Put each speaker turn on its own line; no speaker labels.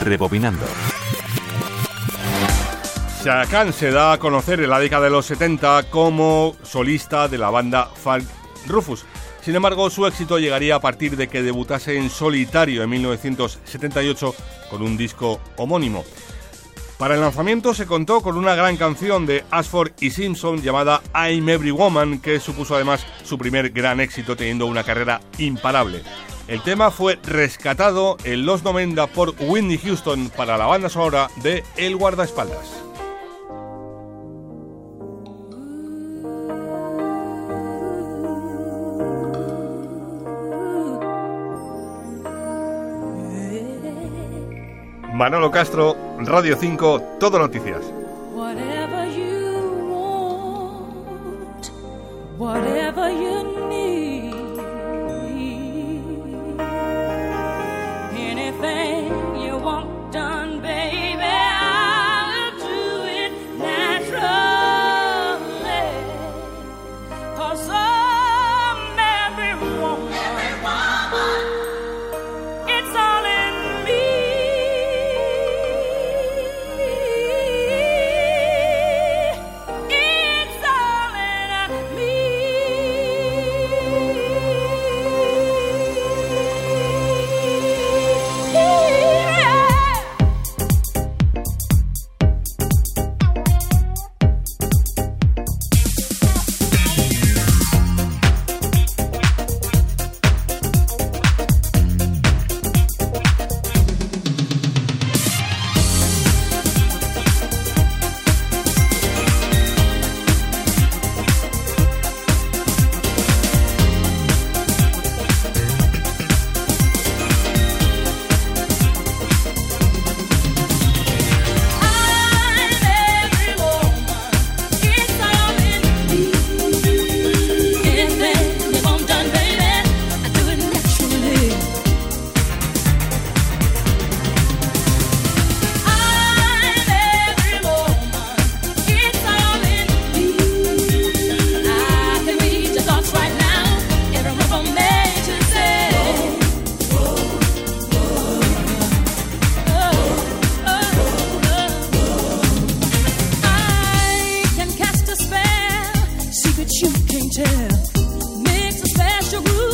Rebobinando.
Shaka se da a conocer en la década de los 70 como solista de la banda Falk Rufus. Sin embargo, su éxito llegaría a partir de que debutase en solitario en 1978 con un disco homónimo. Para el lanzamiento se contó con una gran canción de Ashford y Simpson llamada I'm Every Woman, que supuso además su primer gran éxito teniendo una carrera imparable. El tema fue rescatado en los 90 por Whitney Houston para la banda sonora de El Guardaespaldas. Manolo Castro, Radio 5, Todo Noticias. can't tell. Makes a special groove.